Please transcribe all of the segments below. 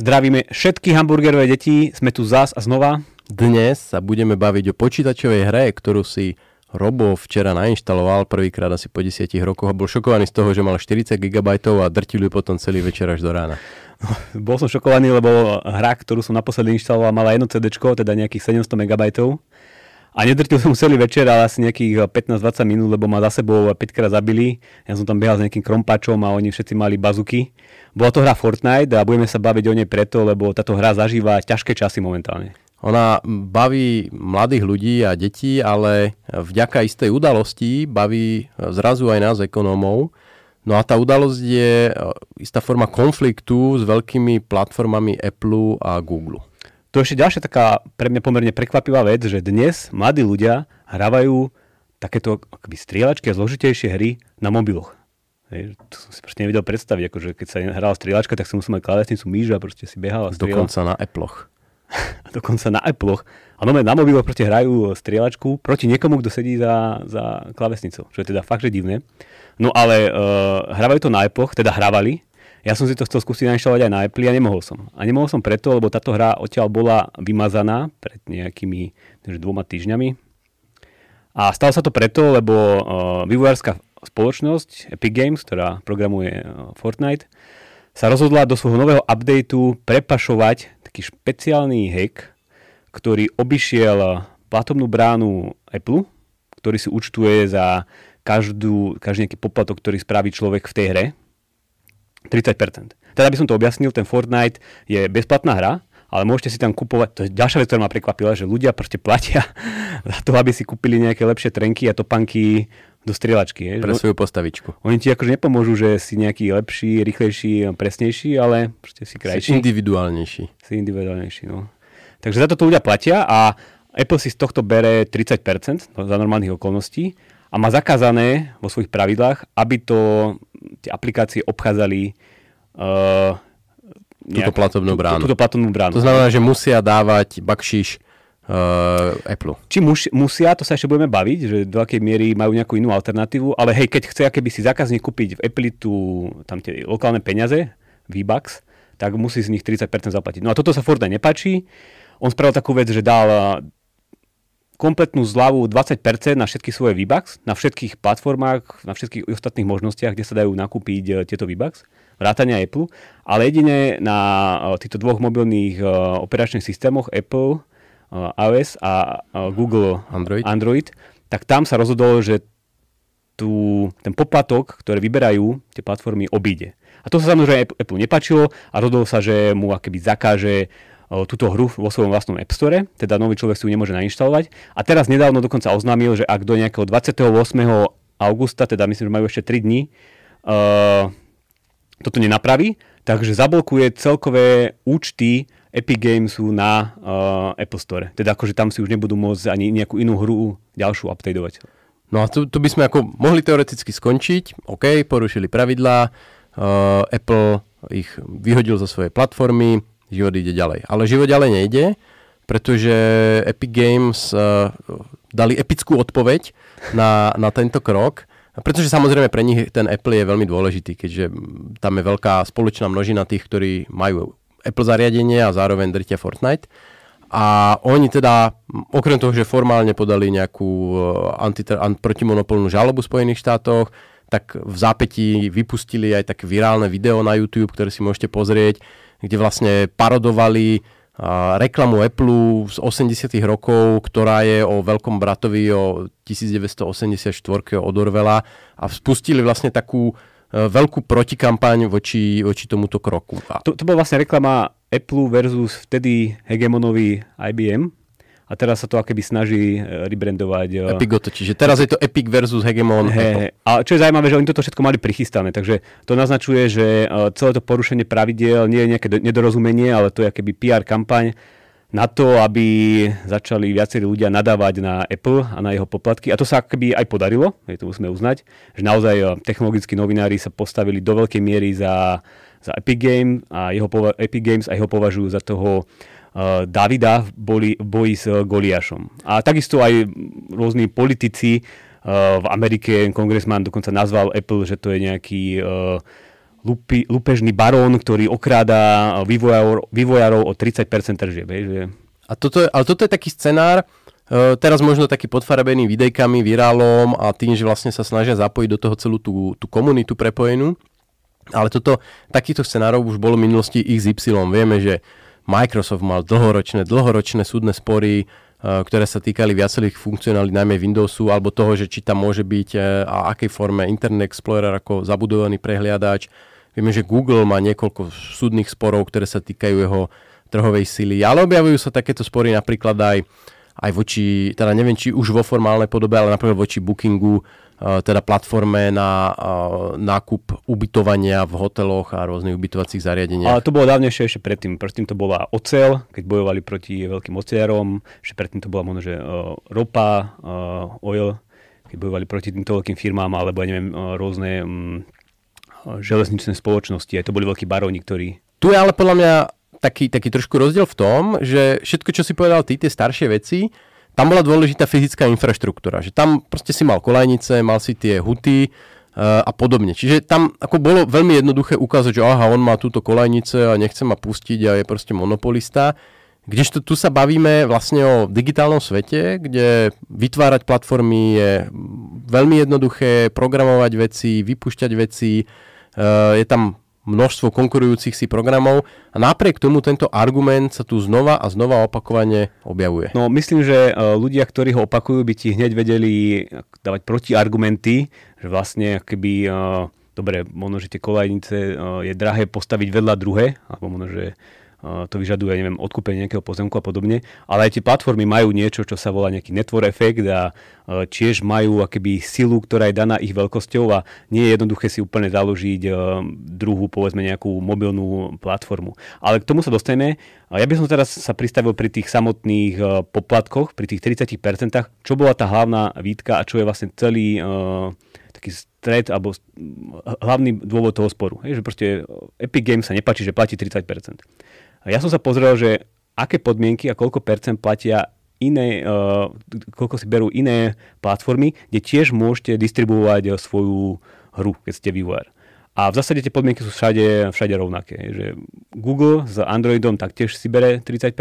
Zdravíme všetky hamburgerové deti, sme tu zás a znova. Dnes sa budeme baviť o počítačovej hre, ktorú si Robo včera nainštaloval prvýkrát asi po 10 rokoch a bol šokovaný z toho, že mal 40 GB a drtil potom celý večer až do rána. Bol som šokovaný, lebo hra, ktorú som naposledy inštaloval, mala jedno CD, teda nejakých 700 MB. A nedrtil som celý večer, ale asi nejakých 15-20 minút, lebo ma za sebou 5 krát zabili. Ja som tam behal s nejakým krompačom a oni všetci mali bazuky. Bola to hra Fortnite a budeme sa baviť o nej preto, lebo táto hra zažíva ťažké časy momentálne. Ona baví mladých ľudí a detí, ale vďaka istej udalosti baví zrazu aj nás ekonómov. No a tá udalosť je e, istá forma konfliktu s veľkými platformami Apple a Google. To je ešte ďalšia taká pre mňa pomerne prekvapivá vec, že dnes mladí ľudia hrávajú takéto akoby strieľačky a zložitejšie hry na mobiloch. Hej, to som si proste nevedel predstaviť, akože keď sa hrala strieľačka, tak som musel mať klávesnicu myš a proste si behal a strieľal. Dokonca na Apploch. Dokonca na Apploch. A no, na mobiloch proste hrajú strieľačku proti niekomu, kto sedí za, za klávesnicou, čo je teda fakt, že divné. No ale uh, hrávajú to na Apploch, teda hrávali. Ja som si to chcel skúsiť nainštalovať aj na Apple a nemohol som. A nemohol som preto, lebo táto hra odtiaľ bola vymazaná pred nejakými dvoma týždňami. A stalo sa to preto, lebo uh, vývojárska spoločnosť Epic Games, ktorá programuje eh, Fortnite, sa rozhodla do svojho nového updateu prepašovať taký špeciálny hack, ktorý obišiel eh, platobnú bránu Apple, ktorý si účtuje za každú, každý nejaký poplatok, ktorý spraví človek v tej hre. 30%. Teda by som to objasnil, ten Fortnite je bezplatná hra, ale môžete si tam kupovať, to je ďalšia vec, ktorá ma prekvapila, že ľudia proste platia za to, aby si kúpili nejaké lepšie trenky a topanky do strieľačky. Je. Pre svoju postavičku. Oni ti akože nepomôžu, že si nejaký lepší, rýchlejší, presnejší, ale proste si krajší. Si individuálnejší. Si individuálnejší, no. Takže za to ľudia platia a Apple si z tohto bere 30% za normálnych okolností a má zakázané vo svojich pravidlách, aby to tie aplikácie obchádzali uh, túto platobnú bránu. Túto platobnú bránu. To znamená, že musia dávať bakšiš uh, Apple. Či mus, musia, to sa ešte budeme baviť, že do akej miery majú nejakú inú alternatívu, ale hej, keď chce keby si zákazník kúpiť v Apple tú, tam tie lokálne peniaze, V-Bucks, tak musí z nich 30% zaplatiť. No a toto sa Fortnite nepáči. On spravil takú vec, že dal kompletnú zľavu 20% na všetky svoje V-Bucks, na všetkých platformách, na všetkých ostatných možnostiach, kde sa dajú nakúpiť uh, tieto V-Bucks, vrátania Apple, ale jedine na týchto dvoch mobilných operačných systémoch Apple iOS a Google Android. Android, tak tam sa rozhodol, že tú, ten poplatok, ktoré vyberajú tie platformy, obíde. A to sa samozrejme Apple nepačilo a rozhodol sa, že mu akéby zakáže túto hru vo svojom vlastnom App Store, teda nový človek si ju nemôže nainštalovať. A teraz nedávno dokonca oznámil, že ak do nejakého 28. augusta, teda myslím, že majú ešte 3 dní, uh, toto nenapraví, takže zablokuje celkové účty Epic Gamesu na uh, Apple Store. Teda akože tam si už nebudú môcť ani nejakú inú hru ďalšiu updateovať. No a tu, tu by sme ako mohli teoreticky skončiť. OK, porušili pravidlá, uh, Apple ich vyhodil zo svojej platformy, život ide ďalej. Ale život ďalej nejde, pretože Epic Games uh, dali epickú odpoveď na, na tento krok. Pretože samozrejme pre nich ten Apple je veľmi dôležitý, keďže tam je veľká spoločná množina tých, ktorí majú Apple zariadenie a zároveň drtia Fortnite. A oni teda, okrem toho, že formálne podali nejakú eh, antiter- protimonopolnú žalobu v Spojených štátoch, tak v zápätí vypustili aj také virálne video na YouTube, ktoré si môžete pozrieť, kde vlastne parodovali reklamu Apple z 80 rokov, ktorá je o veľkom bratovi o 1984 od Orwella a spustili vlastne takú E, veľkú protikampaň voči, voči tomuto kroku. To, to bola vlastne reklama Apple versus vtedy hegemonový IBM. A teraz sa to akéby snaží e, rebrandovať. E, Epic to, čiže teraz je to Epic versus Hegemon. He, a čo je zaujímavé, že oni toto všetko mali prichystané, takže to naznačuje, že celé to porušenie pravidiel nie je nejaké nedorozumenie, ale to je akéby PR kampaň na to, aby začali viacerí ľudia nadávať na Apple a na jeho poplatky. A to sa akoby aj podarilo, je to musíme uznať, že naozaj eh, technologickí novinári sa postavili do veľkej miery za, za Epic, Game a jeho, Epic Games a jeho považujú za toho Davida boli v boji s Goliášom. A takisto aj rôzni politici v Amerike, kongresman dokonca nazval Apple, že to je nejaký lupi, lupežný barón, ktorý okráda vývojárov, vývojárov o 30% tržieb. Že... A toto je, ale toto je taký scenár, uh, teraz možno taký podfarabený videjkami, virálom a tým, že vlastne sa snažia zapojiť do toho celú tú, tú komunitu prepojenú. Ale toto, takýchto scenárov už bolo v minulosti XY. Vieme, že Microsoft mal dlhoročné, dlhoročné súdne spory, uh, ktoré sa týkali viacerých funkcionálí, najmä Windowsu, alebo toho, že či tam môže byť uh, a akej forme Internet Explorer ako zabudovaný prehliadač. Vieme, že Google má niekoľko súdnych sporov, ktoré sa týkajú jeho trhovej sily, ale objavujú sa takéto spory napríklad aj, aj voči, teda neviem, či už vo formálnej podobe, ale napríklad voči Bookingu, eh, teda platforme na uh, nákup ubytovania v hoteloch a rôznych ubytovacích zariadeniach. Ale to bolo dávnejšie ešte predtým. Predtým to bola ocel, keď bojovali proti veľkým oceliarom. Ešte predtým to bola možno, že uh, ropa, oil, keď bojovali proti týmto veľkým firmám, alebo ja neviem, rôzne um, železničné spoločnosti. Aj to boli veľkí baróni, ktorí... Tu je ale podľa mňa taký, taký trošku rozdiel v tom, že všetko, čo si povedal ty, tie staršie veci, tam bola dôležitá fyzická infraštruktúra. Že tam proste si mal kolajnice, mal si tie huty uh, a podobne. Čiže tam ako bolo veľmi jednoduché ukázať, že aha, on má túto kolajnice a nechce ma pustiť a je proste monopolista. Kdežto tu sa bavíme vlastne o digitálnom svete, kde vytvárať platformy je veľmi jednoduché, programovať veci, vypúšťať veci, Eh, je tam množstvo konkurujúcich si programov a napriek tomu tento argument sa tu znova a znova opakovane objavuje. No myslím, že eh, ľudia, ktorí ho opakujú, by ti hneď vedeli dávať protiargumenty, že vlastne keby eh, dobre, možno, že tie kolajnice je drahé postaviť vedľa druhé, alebo možno, že to vyžaduje, neviem, odkúpenie nejakého pozemku a podobne, ale aj tie platformy majú niečo, čo sa volá nejaký network efekt a tiež majú akéby silu, ktorá je daná ich veľkosťou a nie je jednoduché si úplne založiť druhú, povedzme, nejakú mobilnú platformu. Ale k tomu sa dostaneme. Ja by som teraz sa pristavil pri tých samotných poplatkoch, pri tých 30%, čo bola tá hlavná výtka a čo je vlastne celý taký stred alebo hlavný dôvod toho sporu. Je, že proste Epic Games sa nepáči, že platí 30%. Ja som sa pozrel, že aké podmienky a koľko percent platia iné, uh, koľko si berú iné platformy, kde tiež môžete distribuovať uh, svoju hru, keď ste vývojár. A v zásade tie podmienky sú všade, všade rovnaké. Že Google s Androidom taktiež si bere 30%,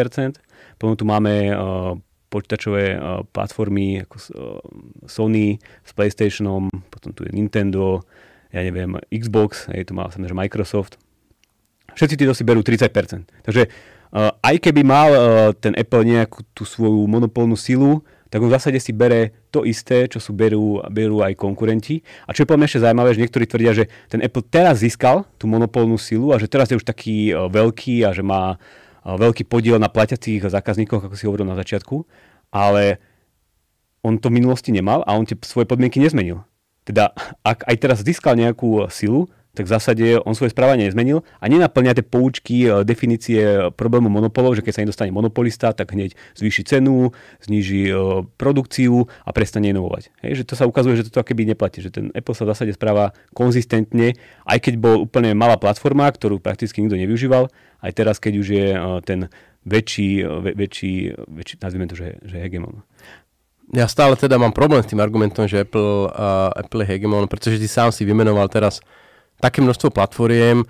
potom tu máme uh, počítačové uh, platformy ako uh, Sony s PlayStationom, potom tu je Nintendo, ja neviem, Xbox, je to má samozrejme Microsoft, Všetci títo si berú 30%. Takže uh, aj keby mal uh, ten Apple nejakú tú svoju monopolnú silu, tak on v zásade si bere to isté, čo sú berú, berú aj konkurenti. A čo je podľa ešte zaujímavé, že niektorí tvrdia, že ten Apple teraz získal tú monopolnú silu a že teraz je už taký uh, veľký a že má veľký podiel na platiacich zákazníkoch, ako si hovoril na začiatku, ale on to v minulosti nemal a on tie svoje podmienky nezmenil. Teda ak aj teraz získal nejakú silu, tak v zásade on svoje správanie nezmenil a nenaplňa tie poučky, e, definície problému monopolov, že keď sa nedostane monopolista, tak hneď zvýši cenu, zníži e, produkciu a prestane inovovať. Hej, že to sa ukazuje, že toto keby neplatí, že ten Apple sa v zásade správa konzistentne, aj keď bol úplne malá platforma, ktorú prakticky nikto nevyužíval, aj teraz, keď už je e, ten väčší, väčší, väčší nazvime to, že, že hegemon. Ja stále teda mám problém s tým argumentom, že Apple, uh, Apple je hegemon, pretože ty sám si vymenoval teraz také množstvo platformiem,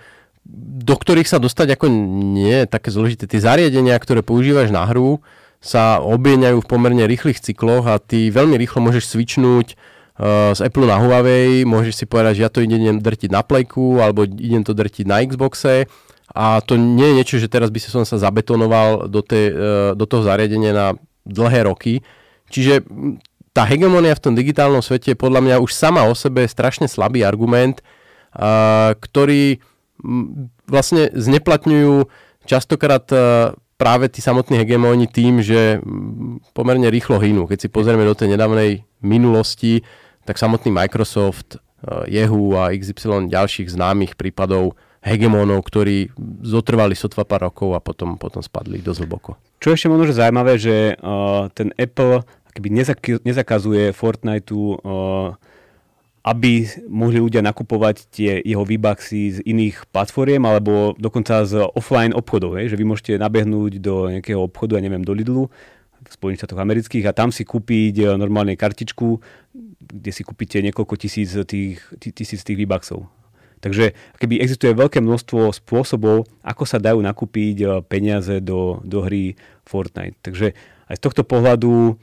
do ktorých sa dostať ako nie je také zložité. Tie zariadenia, ktoré používaš na hru, sa obieňajú v pomerne rýchlych cykloch a ty veľmi rýchlo môžeš switchnúť uh, z Apple na Huawei, môžeš si povedať, že ja to idem drtiť na Playku alebo idem to drtiť na Xboxe a to nie je niečo, že teraz by som sa zabetonoval do, tej, uh, do toho zariadenia na dlhé roky. Čiže tá hegemonia v tom digitálnom svete je podľa mňa už sama o sebe strašne slabý argument, ktorí vlastne zneplatňujú častokrát práve tí samotní hegemóni tým, že pomerne rýchlo hynú. Keď si pozrieme do tej nedávnej minulosti, tak samotný Microsoft, Jehu a XY ďalších známych prípadov hegemónov, ktorí zotrvali sotva pár rokov a potom, potom spadli dosť hlboko. Čo ešte možno zaujímavé, že uh, ten Apple keby nezak- nezakazuje Fortniteu uh, aby mohli ľudia nakupovať tie jeho výbaxy z iných platformiem alebo dokonca z offline obchodov, hej, že vy môžete nabehnúť do nejakého obchodu, ja neviem, do Lidlu v Spojených štátoch amerických a tam si kúpiť e, normálne kartičku, kde si kúpite niekoľko tisíc tých, tisíc tých výbaxov. Takže keby existuje veľké množstvo spôsobov, ako sa dajú nakúpiť e, peniaze do, do hry Fortnite. Takže aj z tohto pohľadu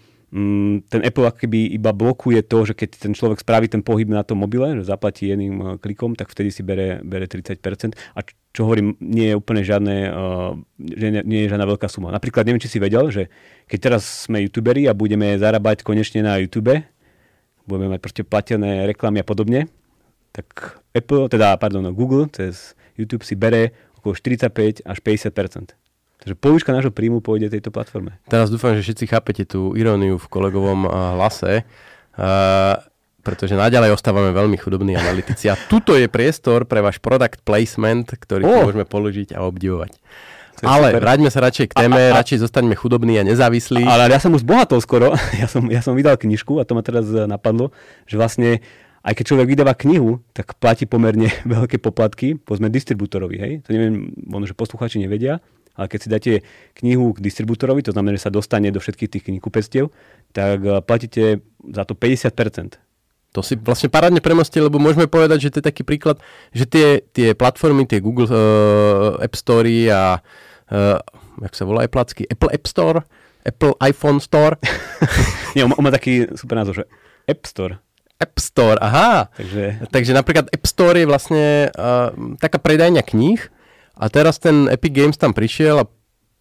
ten Apple akoby iba blokuje to, že keď ten človek spraví ten pohyb na tom mobile, že zaplatí jedným uh, klikom, tak vtedy si bere, bere 30%. A čo, čo hovorím, nie je úplne žiadne, uh, že nie, nie je žiadna veľká suma. Napríklad neviem, či si vedel, že keď teraz sme youtuberi a budeme zarábať konečne na YouTube, budeme mať proste platené reklamy a podobne, tak Apple, teda pardon, Google cez YouTube si bere okolo 45 až 50%. Takže polovička nášho príjmu pôjde tejto platforme. Teraz dúfam, že všetci chápete tú iróniu v kolegovom hlase, uh, pretože naďalej ostávame veľmi chudobní analytici. A tuto je priestor pre váš product placement, ktorý oh. môžeme položiť a obdivovať. Ale super. vráťme sa radšej k téme, a, a, a, radšej zostaňme chudobní a nezávislí. Ale ja som už bohatol skoro, ja som, ja som vydal knižku a to ma teraz e, napadlo, že vlastne aj keď človek vydáva knihu, tak platí pomerne veľké poplatky, povedzme distribútorovi, hej? To neviem, možno, že posluchači nevedia, ale keď si dáte knihu k distribútorovi, to znamená, že sa dostane do všetkých tých knihkupectiev, tak eh, platíte za to 50%. To si vlastne parádne premostil, lebo môžeme povedať, že to je taký príklad, že tie, tie platformy, tie Google uh, App Store a uh, jak sa volá placky, Apple App Store, Apple iPhone Store. Nie, on, on má taký super názov, že App Store. App Store, aha. Takže, Takže napríklad App Store je vlastne uh, taká predajňa kníh, a teraz ten Epic Games tam prišiel a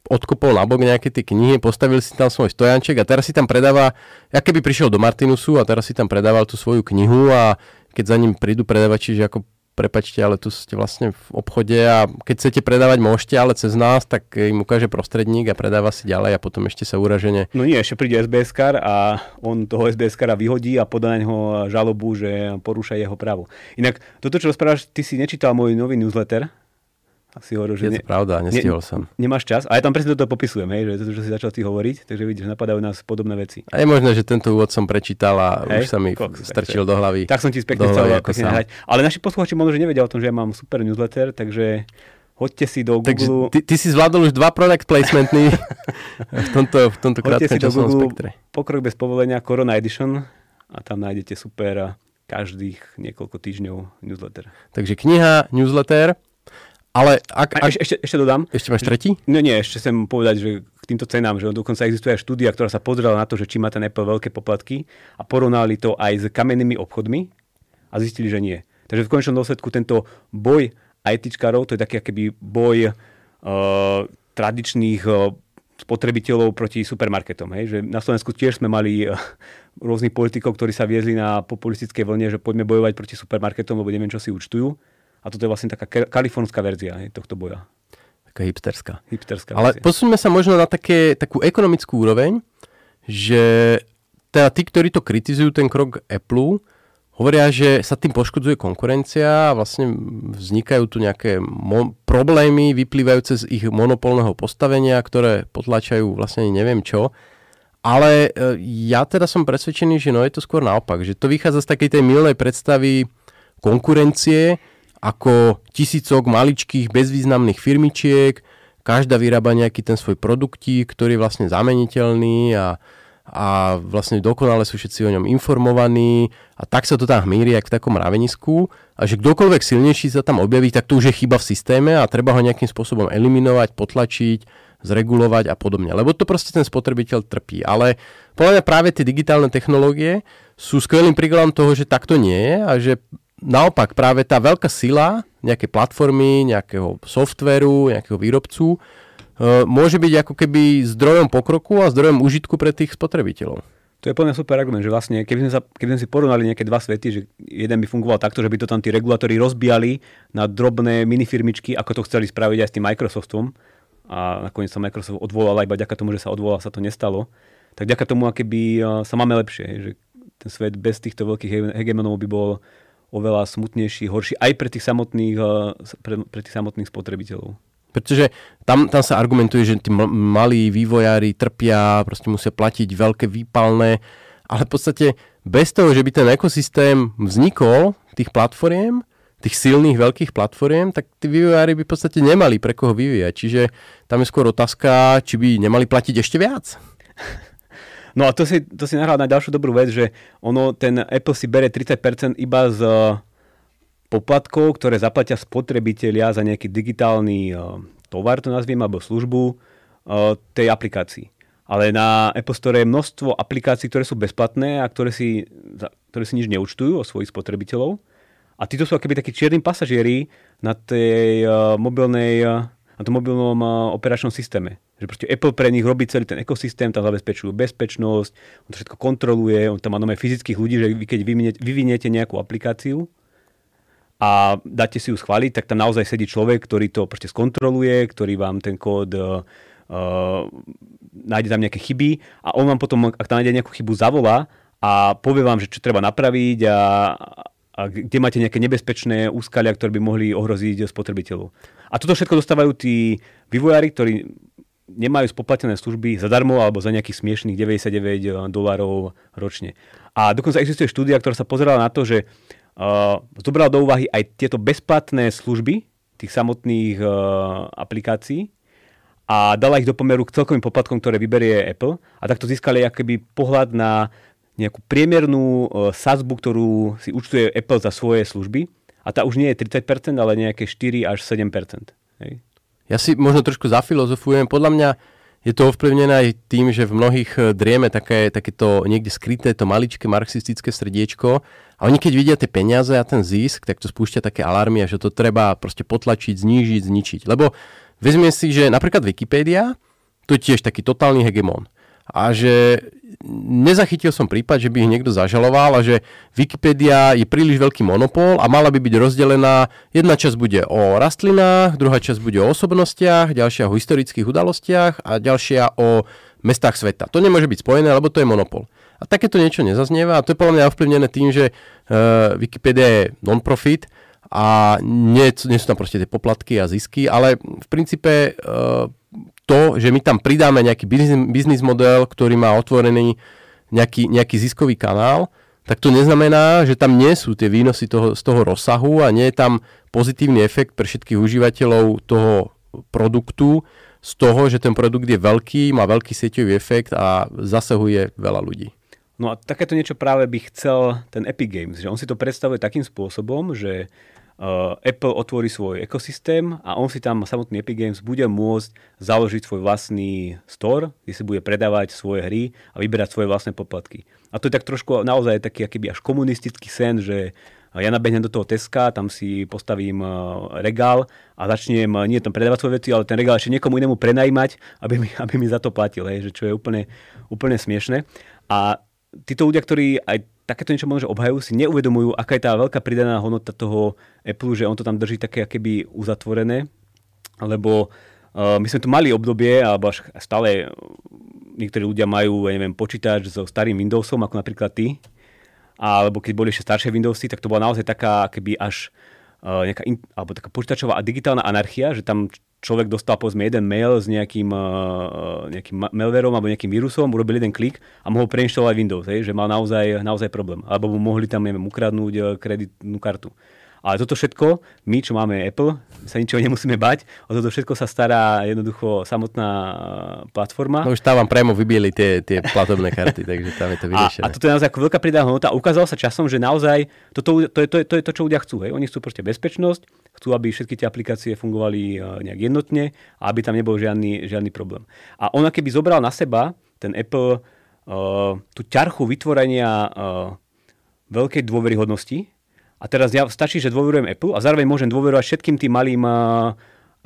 odkopol nabok nejaké tie knihy, postavil si tam svoj stojanček a teraz si tam predáva, ja keby prišiel do Martinusu a teraz si tam predával tú svoju knihu a keď za ním prídu predavači, že ako prepačte, ale tu ste vlastne v obchode a keď chcete predávať, môžete, ale cez nás, tak im ukáže prostredník a predáva si ďalej a potom ešte sa uražene. No nie, ešte príde SBS a on toho SBS vyhodí a podá na neho žalobu, že porúša jeho právo. Inak toto, čo rozprávaš, ty si nečítal môj nový newsletter, si hovoril, že... Je to ne, pravda, nestihol ne, som. Nemáš čas? A ja tam presne toto popisujem, hej, že to, čo si začal ty hovoriť, takže vidíš, napadajú nás podobné veci. A je možné, že tento úvod som prečítal a hej? už sa mi Koks, strčil do hlavy. Tak som ti pekne chcel hrať. Ale naši posluchači možno, že nevedia o tom, že ja mám super newsletter, takže hoďte si do Google. ty, ty si zvládol už dva product placementy v tomto, v tomto krátkom časovom spektre. Pokrok bez povolenia Corona Edition a tam nájdete super každých niekoľko týždňov newsletter. Takže kniha, newsletter ale ak, ak... Ešte, ešte dodám. Ešte máš tretí? No nie, ešte chcem povedať, že k týmto cenám, že dokonca existuje aj štúdia, ktorá sa pozrela na to, že či má ten Apple veľké poplatky a porovnali to aj s kamennými obchodmi a zistili, že nie. Takže v konečnom dôsledku tento boj ITčkarov, to je taký akýby boj uh, tradičných uh, spotrebiteľov proti supermarketom. Hej? Že na Slovensku tiež sme mali uh, rôznych politikov, ktorí sa viezli na populistické vlne, že poďme bojovať proti supermarketom, lebo neviem, čo si účtujú a toto je vlastne taká kalifornská verzia hej, tohto boja. Taká hipsterská. hipsterská Ale posuňme sa možno na také, takú ekonomickú úroveň, že teda tí, ktorí to kritizujú, ten krok Apple, hovoria, že sa tým poškodzuje konkurencia a vlastne vznikajú tu nejaké mo- problémy vyplývajúce z ich monopolného postavenia, ktoré potlačajú vlastne neviem čo. Ale e, ja teda som presvedčený, že no je to skôr naopak, že to vychádza z takej tej milnej predstavy konkurencie, ako tisícok maličkých bezvýznamných firmičiek, každá vyrába nejaký ten svoj produktík, ktorý je vlastne zameniteľný a, a vlastne dokonale sú všetci o ňom informovaní a tak sa to tam hmíri, jak v takom mravenisku a že kdokoľvek silnejší sa tam objaví, tak to už je chyba v systéme a treba ho nejakým spôsobom eliminovať, potlačiť, zregulovať a podobne. Lebo to proste ten spotrebiteľ trpí. Ale podľa mňa práve tie digitálne technológie sú skvelým príkladom toho, že takto nie je a že naopak práve tá veľká sila nejakej platformy, nejakého softveru, nejakého výrobcu e, môže byť ako keby zdrojom pokroku a zdrojom užitku pre tých spotrebiteľov. To je plne super argument, že vlastne keby sme, sa, keby sme si porovnali nejaké dva svety, že jeden by fungoval takto, že by to tam tí regulátori rozbijali na drobné minifirmičky, ako to chceli spraviť aj s tým Microsoftom a nakoniec sa Microsoft odvolal, iba ďaká tomu, že sa odvolal, sa to nestalo, tak ďaká tomu, by e, sa máme lepšie, že ten svet bez týchto veľkých hegemonov by bol oveľa smutnejší, horší aj pre tých samotných, eh, pre, pre tých samotných spotrebiteľov. Pretože tam, tam sa argumentuje, že tí malí vývojári trpia, proste musia platiť veľké výpalné ale v podstate bez toho, že by ten ekosystém vznikol, tých platformiem, tých silných veľkých platformiem, tak tí vývojári by v podstate nemali pre koho vyvíjať. Čiže tam je skôr otázka, či by nemali platiť ešte viac. No a to si, to si nahral na ďalšiu dobrú vec, že ono, ten Apple si bere 30% iba z poplatkov, ktoré zaplatia spotrebitelia za nejaký digitálny tovar, to nazviem, alebo službu tej aplikácii. Ale na Apple Store je množstvo aplikácií, ktoré sú bezplatné a ktoré si, ktoré si nič neúčtujú o svojich spotrebiteľov. A títo sú akoby takí čierni pasažieri na tej mobilnej, na tom mobilnom operačnom systéme. Že proste Apple pre nich robí celý ten ekosystém, tam zabezpečujú bezpečnosť, on to všetko kontroluje, on tam má nové fyzických ľudí, že vy keď vyviniete nejakú aplikáciu a dáte si ju schváliť, tak tam naozaj sedí človek, ktorý to proste skontroluje, ktorý vám ten kód uh, nájde tam nejaké chyby a on vám potom, ak tam nájde nejakú chybu, zavolá a povie vám, že čo treba napraviť a, a kde máte nejaké nebezpečné úskalia, ktoré by mohli ohroziť spotrebiteľov. A toto všetko dostávajú tí vývojári, ktorí nemajú spoplatené služby zadarmo alebo za nejakých smiešných 99 eh, dolárov ročne. A dokonca existuje štúdia, ktorá sa pozerala na to, že uh, zobrala do úvahy aj tieto bezplatné služby tých samotných uh, aplikácií a dala ich do pomeru k celkovým poplatkom, ktoré vyberie Apple a takto získali akoby pohľad na nejakú priemernú uh, sazbu, ktorú si účtuje Apple za svoje služby a tá už nie je 30%, ale nejaké 4 až 7%. Hej. Ja si možno trošku zafilozofujem. Podľa mňa je to ovplyvnené aj tým, že v mnohých e, drieme také, takéto niekde skryté to maličké marxistické srdiečko a oni keď vidia tie peniaze a ten zisk, tak to spúšťa také alarmy že to treba proste potlačiť, znížiť, zničiť. Lebo vezme si, že napríklad Wikipedia, to je tiež taký totálny hegemon a že nezachytil som prípad, že by ich niekto zažaloval a že Wikipedia je príliš veľký monopol a mala by byť rozdelená. Jedna časť bude o rastlinách, druhá časť bude o osobnostiach, ďalšia o historických udalostiach a ďalšia o mestách sveta. To nemôže byť spojené, lebo to je monopol. A takéto niečo nezaznieva a to je podľa mňa ovplyvnené tým, že uh, Wikipedia je non-profit a nie, nie sú tam proste tie poplatky a zisky, ale v princípe uh, to, že my tam pridáme nejaký biznis model, ktorý má otvorený nejaký, nejaký ziskový kanál, tak to neznamená, že tam nie sú tie výnosy toho, z toho rozsahu a nie je tam pozitívny efekt pre všetkých užívateľov toho produktu z toho, že ten produkt je veľký, má veľký sieťový efekt a zasahuje veľa ľudí. No a takéto niečo práve by chcel ten Epic Games, že on si to predstavuje takým spôsobom, že uh, Apple otvorí svoj ekosystém a on si tam, samotný Epic Games, bude môcť založiť svoj vlastný store, kde si bude predávať svoje hry a vyberať svoje vlastné poplatky. A to je tak trošku naozaj taký akýby až komunistický sen, že ja nabehnem do toho Teska, tam si postavím regál a začnem nie tam predávať svoje veci, ale ten regál ešte niekomu inému prenajímať, aby mi, aby mi za to platil, hej, že čo je úplne, úplne smiešne. A títo ľudia, ktorí aj takéto niečo možno obhajujú, si neuvedomujú, aká je tá veľká pridaná hodnota toho Apple, že on to tam drží také keby uzatvorené, lebo uh, my sme tu mali obdobie, alebo až stále niektorí ľudia majú, ja neviem, počítač so starým Windowsom, ako napríklad ty, alebo keď boli ešte staršie Windowsy, tak to bola naozaj taká keby až uh, nejaká, in, alebo taká počítačová a digitálna anarchia, že tam človek dostal povedzme jeden mail s nejakým, uh, nejakým malwareom alebo nejakým vírusom, urobil jeden klik a mohol preinštalovať Windows, hej, že mal naozaj, naozaj problém. Alebo mu mohli tam neviem, ukradnúť uh, kreditnú kartu. Ale toto všetko, my, čo máme Apple, sa ničoho nemusíme bať. O toto všetko sa stará jednoducho samotná platforma. No už tam vám priamo vybieli tie, tie platobné karty, takže tam je to vyriešené. A, a toto je naozaj ako veľká pridaná hodnota. Ukázalo sa časom, že naozaj toto, to, je, to, je, to je to, čo ľudia chcú. Hej. Oni chcú proste bezpečnosť, chcú, aby všetky tie aplikácie fungovali nejak jednotne a aby tam nebol žiadny, žiadny problém. A ona keby zobral na seba, ten Apple, uh, tú ťarchu vytvorenia uh, veľkej dôveryhodnosti, a teraz ja stačí, že dôverujem Apple a zároveň môžem dôverovať všetkým tým malým uh,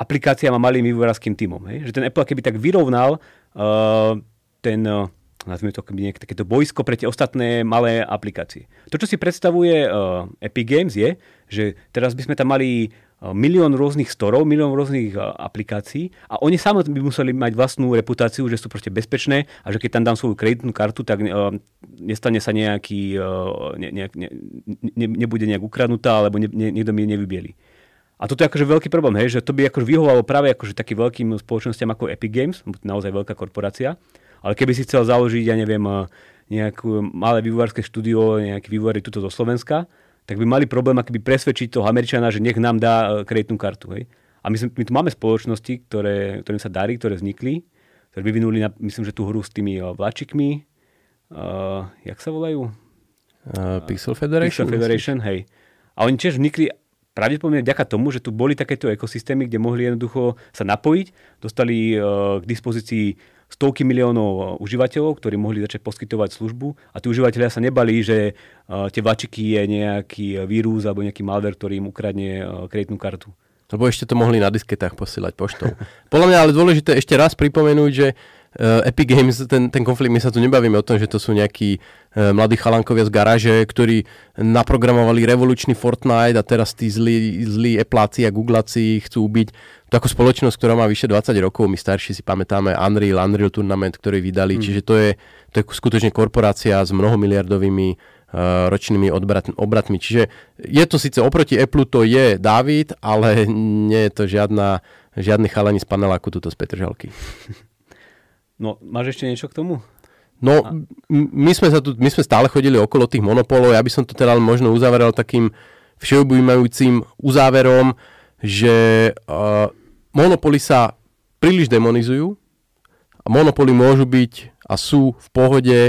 aplikáciám a malým vývojárským týmom. Že ten Apple keby tak vyrovnal uh, ten, uh, nazvime to nejaké takéto bojsko pre tie ostatné malé aplikácie. To, čo si predstavuje uh, Epic Games je, že teraz by sme tam mali milión rôznych storov, milión rôznych aplikácií a oni sami by museli mať vlastnú reputáciu, že sú proste bezpečné a že keď tam dám svoju kreditnú kartu, tak nestane sa nejaký, uh, ne, ne, ne, nebude nejak ukradnutá, alebo ne, ne, niekto mi nevybieli. A toto je akože veľký problém, hej, že to by akože vyhovalo práve akože takým veľkým spoločnosťam ako Epic Games, naozaj veľká korporácia, ale keby si chcel založiť, ja neviem, nejaké malé vývojárske štúdio, nejaký vývojári tuto zo Slovenska, tak by mali problém akoby presvedčiť toho Američana, že nech nám dá e, kreditnú kartu. Hej. A my, sme, my tu máme spoločnosti, ktoré, ktorým sa darí, ktoré vznikli, ktoré vyvinuli, na, myslím, že tú hru s tými uh, vláčikmi, uh, jak sa volajú? Uh, Pixel Federation? Pixel Federation, hej. A oni tiež vznikli pravdepodobne vďaka tomu, že tu boli takéto ekosystémy, kde mohli jednoducho sa napojiť, dostali uh, k dispozícii stovky miliónov uh, užívateľov, ktorí mohli začať poskytovať službu a tí užívateľia sa nebali, že uh, tie vačiky je nejaký vírus alebo nejaký malware, ktorý im ukradne kreditnú kartu. Lebo ešte to mohli na disketách posielať poštou. Podľa mňa ale dôležité ešte raz pripomenúť, že Epic Games, ten, ten konflikt, my sa tu nebavíme o tom, že to sú nejakí uh, mladí chalankovia z garáže, ktorí naprogramovali revolučný Fortnite a teraz tí zlí, zlí Appleáci a Googleáci chcú byť to ako spoločnosť, ktorá má vyše 20 rokov, my starší si pamätáme Unreal, Unreal Tournament, ktorý vydali, mm. čiže to je, to je skutočne korporácia s mnohomiliardovými Eh, ročnými odbrat, obratmi. Čiže je to síce oproti Apple, to je David, ale nie je to žiadna, žiadny chalani z paneláku tuto z Petržalky. No, máš ešte niečo k tomu? No, my sme, sa tu, my sme stále chodili okolo tých monopolov, ja by som to teda možno uzaveral takým všeobjímajúcim uzáverom, že uh, monopoly sa príliš demonizujú. A monopoly môžu byť a sú v pohode,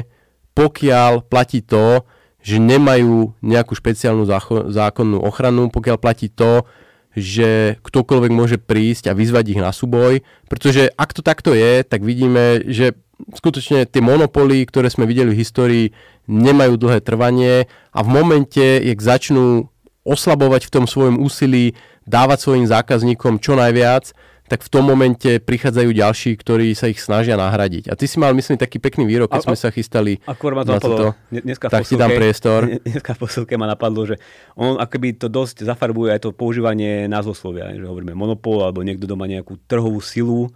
pokiaľ platí to, že nemajú nejakú špeciálnu zákonnú ochranu, pokiaľ platí to, že ktokoľvek môže prísť a vyzvať ich na súboj, pretože ak to takto je, tak vidíme, že skutočne tie monopoly, ktoré sme videli v histórii, nemajú dlhé trvanie a v momente, jak začnú oslabovať v tom svojom úsilí, dávať svojim zákazníkom čo najviac, tak v tom momente prichádzajú ďalší, ktorí sa ich snažia nahradiť. A ty si mal, myslím, taký pekný výrok, keď a, sme sa chystali Akor ma to na toto. Dneska tak si dám priestor. Dneska v posilke ma napadlo, že on akoby to dosť zafarbuje aj to používanie názvoslovia, že hovoríme monopol, alebo niekto doma nejakú trhovú silu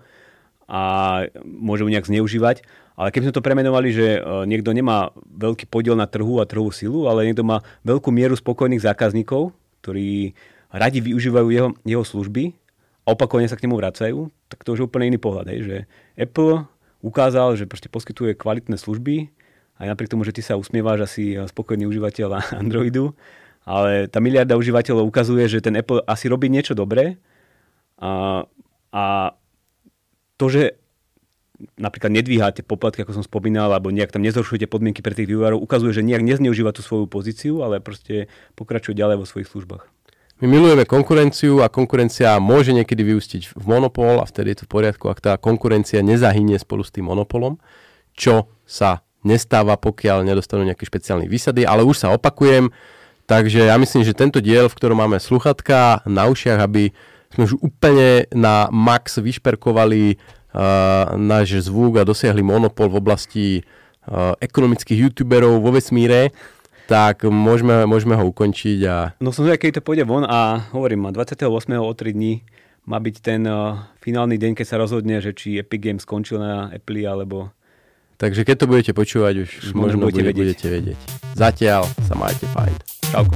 a môže ju nejak zneužívať. Ale keby sme to premenovali, že e, niekto nemá veľký podiel na trhu a trhovú silu, ale niekto má veľkú mieru spokojných zákazníkov, ktorí radi využívajú jeho, jeho služby a opakovane sa k nemu vracajú, tak to už je úplne iný pohľad. Hej, že Apple ukázal, že proste poskytuje kvalitné služby, aj napriek tomu, že ty sa usmieváš asi spokojný užívateľ Androidu, ale tá miliarda užívateľov ukazuje, že ten Apple asi robí niečo dobré a, a to, že napríklad nedvíhate poplatky, ako som spomínal, alebo nejak tam nezhoršujete podmienky pre tých vývojárov, ukazuje, že nejak nezneužíva tú svoju pozíciu, ale proste pokračuje ďalej vo svojich službách. My milujeme konkurenciu a konkurencia môže niekedy vyústiť v monopol a vtedy je to v poriadku, ak tá konkurencia nezahynie spolu s tým monopolom, čo sa nestáva, pokiaľ nedostanú nejaké špeciálne výsady, ale už sa opakujem, takže ja myslím, že tento diel, v ktorom máme sluchatka na ušiach, aby sme už úplne na max vyšperkovali uh, náš zvuk a dosiahli monopol v oblasti uh, ekonomických youtuberov vo vesmíre, tak môžeme, môžeme ho ukončiť. A... No som zvedavý, keď to pôjde von a hovorím, 28. o 3 dní má byť ten uh, finálny deň, keď sa rozhodne, že či Epic Games skončil na Apple alebo... Takže keď to budete počúvať, už, už možno budete, bude, vedieť. budete vedieť. Zatiaľ sa majte fajn. Čauko.